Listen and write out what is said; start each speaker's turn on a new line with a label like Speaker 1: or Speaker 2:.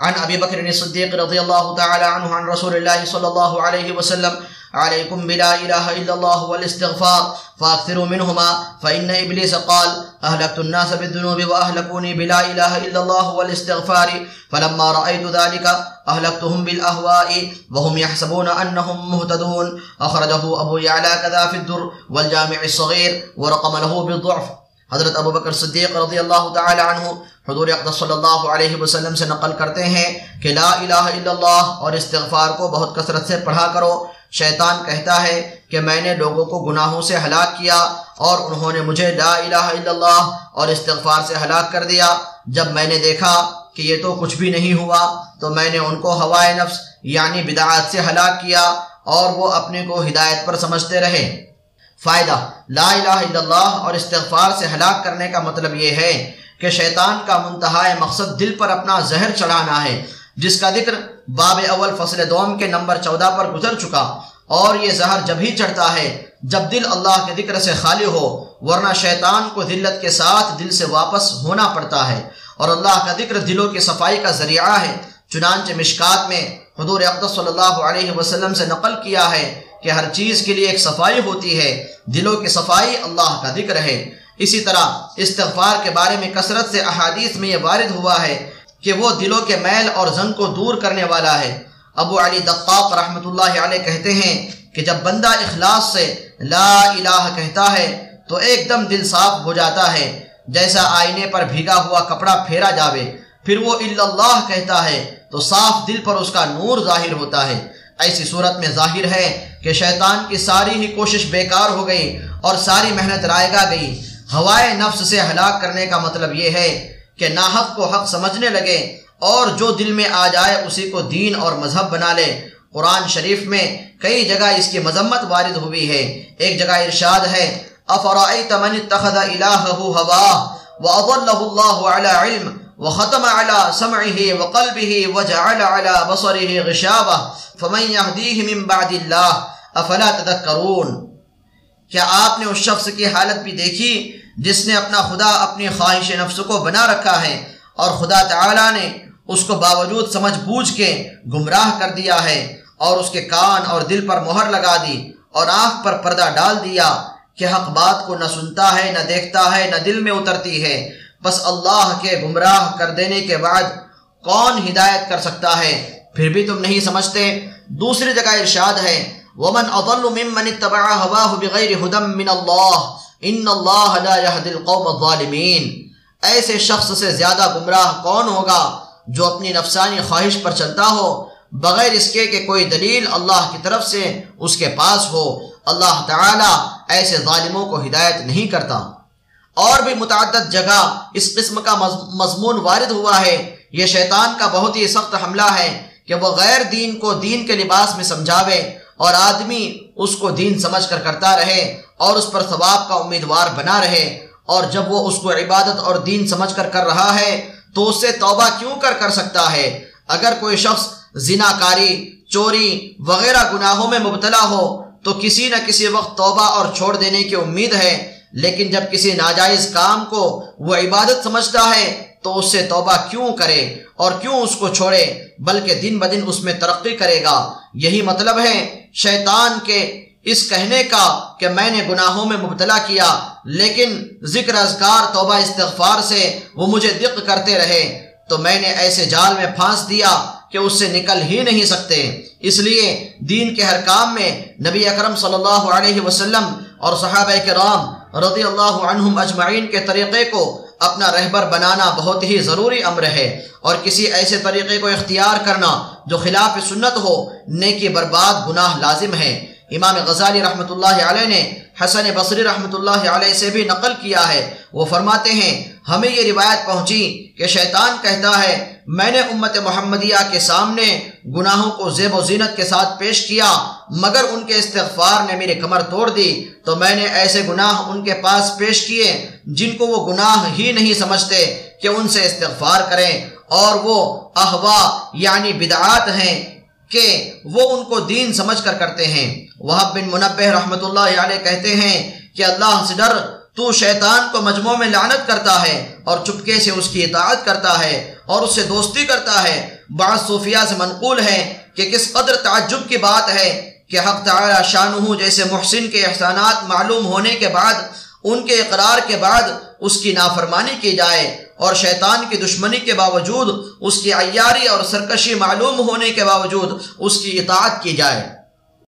Speaker 1: عن ابي بكر الصديق رضي الله تعالى عنه عن رسول الله صلى الله عليه وسلم عليكم بلا اله الا الله والاستغفار فاكثروا منهما فان ابليس قال اهلكت الناس بالذنوب واهلكوني بلا اله الا الله والاستغفار، فلما رايت ذلك اهلكتهم بالاهواء وهم يحسبون انهم مهتدون اخرجه ابو يعلى كذا في الدر والجامع الصغير ورقم له بالضعف۔ حضرت ابو بکر صدیق رضی اللہ تعالی عنہ حضور اقدس صلی اللہ علیہ وسلم سے نقل کرتے ہیں کہ لا الہ الا اللہ اور استغفار کو بہت کثرت سے پڑھا کرو۔ شیطان کہتا ہے کہ میں نے لوگوں کو گناہوں سے ہلاک کیا اور انہوں نے مجھے لا الہ الا اللہ اور استغفار سے ہلاک کر دیا۔ جب میں نے دیکھا کہ یہ تو کچھ بھی نہیں ہوا، تو میں نے ان کو ہوائے نفس یعنی بدعات سے ہلاک کیا اور وہ اپنے کو ہدایت پر سمجھتے رہے۔ فائدہ، لا الہ الا اللہ اور استغفار سے ہلاک کرنے کا مطلب یہ ہے کہ شیطان کا منتہا مقصد دل پر اپنا زہر چڑھانا ہے، جس کا ذکر باب اول فصل دوم کے نمبر چودہ پر گزر چکا۔ اور یہ زہر جب ہی چڑھتا ہے، جب دل اللہ کے ذکر سے خالی ہو، ورنہ شیطان کو ذلت کے ساتھ دل سے واپس ہونا پڑتا ہے۔ اور اللہ کا ذکر دلوں کی صفائی کا ذریعہ ہے۔ چنانچہ مشکات میں حضور اقدس صلی اللہ علیہ وسلم سے نقل کیا ہے کہ ہر چیز کے لیے ایک صفائی ہوتی ہے۔ دلوں کی صفائی اللہ کا ذکر ہے۔ اسی طرح استغفار کے بارے میں کثرت سے احادیث میں یہ وارد ہوا ہے کہ وہ دلوں کے میل اور زنگ کو دور کرنے والا ہے۔ ابو علی دقاق رحمۃ اللہ علیہ کہتے ہیں کہ جب بندہ اخلاص سے لا الہ کہتا ہے تو ایک دم دل صاف ہو جاتا ہے، جیسا آئینے پر بھیگا ہوا کپڑا پھیرا جاوے۔ پھر وہ اللہ کہتا ہے تو صاف دل پر اس کا نور ظاہر ہوتا ہے۔ ایسی صورت میں ظاہر ہے کہ شیطان کی ساری ہی کوشش بیکار ہو گئی اور ساری محنت رائے گا گئی۔ ہوائے نفس سے ہلاک کرنے کا مطلب یہ ہے کہ ناحق کو حق سمجھنے لگے اور جو دل میں آ جائے اسی کو دین اور مذہب بنا لے۔ قرآن شریف میں کئی جگہ اس کی مذمت وارد ہوئی ہے۔ ایک جگہ ارشاد ہے افرائیت من اتخذ الہہ ہوا وَأَضَلَّهُ اللَّهُ عَلَى عِلْمٍ وختم على سمعه وقلبه وجعل على بصره غشاوة فمن يهديه من بعد الله، افلا تذكرون کیا آپ نے اس شخص کی حالت بھی دیکھی جس نے اپنا خدا اپنی خواہش نفس کو بنا رکھا ہے اور خدا تعالی نے اس کو باوجود سمجھ بوجھ کے گمراہ کر دیا ہے اور اس کے کان اور دل پر مہر لگا دی اور آنکھ پر پردہ ڈال دیا کہ حق بات کو نہ سنتا ہے، نہ دیکھتا ہے، نہ دل میں اترتی ہے۔ بس اللہ کے گمراہ کر دینے کے بعد کون ہدایت کر سکتا ہے؟ پھر بھی تم نہیں سمجھتے؟ دوسری جگہ ارشاد ہے، ومن اضل ممن اتبع هواه بغیر هدى من اللہ ان اللہ لا يهدي القوم الظالمین۔ ایسے شخص سے زیادہ گمراہ کون ہوگا جو اپنی نفسانی خواہش پر چلتا ہو؟ بغیر اس کے کہ کوئی دلیل اللہ کی طرف سے اس کے پاس ہو، اللہ تعالی ایسے ظالموں کو ہدایت نہیں کرتا۔ اور بھی متعدد جگہ اس قسم کا مضمون وارد ہوا ہے۔ یہ شیطان کا بہت ہی سخت حملہ ہے کہ وہ غیر دین کو دین کے لباس میں سمجھاوے اور آدمی اس کو دین سمجھ کر کرتا رہے اور اس پر ثواب کا امیدوار بنا رہے اور جب وہ اس کو عبادت اور دین سمجھ کر کر رہا ہے تو اس سے توبہ کیوں کر کر سکتا ہے؟ اگر کوئی شخص زنا کاری چوری وغیرہ گناہوں میں مبتلا ہو تو کسی نہ کسی وقت توبہ اور چھوڑ دینے کی امید ہے، لیکن جب کسی ناجائز کام کو وہ عبادت سمجھتا ہے تو اس سے توبہ کیوں کرے اور کیوں اس کو چھوڑے؟ بلکہ دن بدن اس میں ترقی کرے گا۔ یہی مطلب ہے، شیطان کے اس کہنے کا کہ میں نے گناہوں میں مبتلا کیا، لیکن ذکر اذکار، توبہ استغفار سے وہ مجھے دق کرتے رہے، تو میں نے ایسے جال میں پھانس دیا کہ اس سے نکل ہی نہیں سکتے۔ اس لیے دین کے ہر کام میں نبی اکرم صلی اللہ علیہ وسلم اور صحابہ کرام رضی اللہ عنہم اجمعین کے طریقے کو اپنا رہبر بنانا بہت ہی ضروری امر ہے۔ اور کسی ایسے طریقے کو اختیار کرنا جو خلاف سنت ہو، نیکی برباد، گناہ لازم ہے۔ امام غزالی رحمۃ اللہ علیہ نے، حسن بصری رحمۃ اللہ علیہ سے بھی نقل کیا ہے۔ وہ فرماتے ہیں، ہمیں یہ روایت پہنچی کہ شیطان کہتا ہے، میں نے امت محمدیہ کے سامنے گناہوں کو زیب و زینت کے ساتھ پیش کیا، مگر ان کے استغفار نے میری کمر توڑ دی۔ تو میں نے ایسے گناہ ان کے پاس پیش کیے، جن کو وہ گناہ ہی نہیں سمجھتے کہ ان سے استغفار کریں۔ اور وہ احوا یعنی بدعات ہیں کہ وہ ان کو دین سمجھ کر کرتے ہیں۔ وہب بن منبہ رحمۃ اللہ علیہ کہتے ہیں کہ اللہ سے ڈر، تو شیطان کو مجموع میں لعنت کرتا ہے اور چپکے سے اس کی اطاعت کرتا ہے اور اس سے دوستی کرتا ہے۔ بعض صوفیہ سے منقول ہے کہ کس قدر تعجب کی بات ہے کہ حق تعالی شانہ جیسے محسن کے احسانات معلوم ہونے کے بعد، ان کے اقرار کے بعد اس کی نافرمانی کی جائے۔ اور شیطان کی دشمنی کے باوجود، اس کی عیاری اور سرکشی معلوم ہونے کے باوجود، اس کی اطاعت کی جائے۔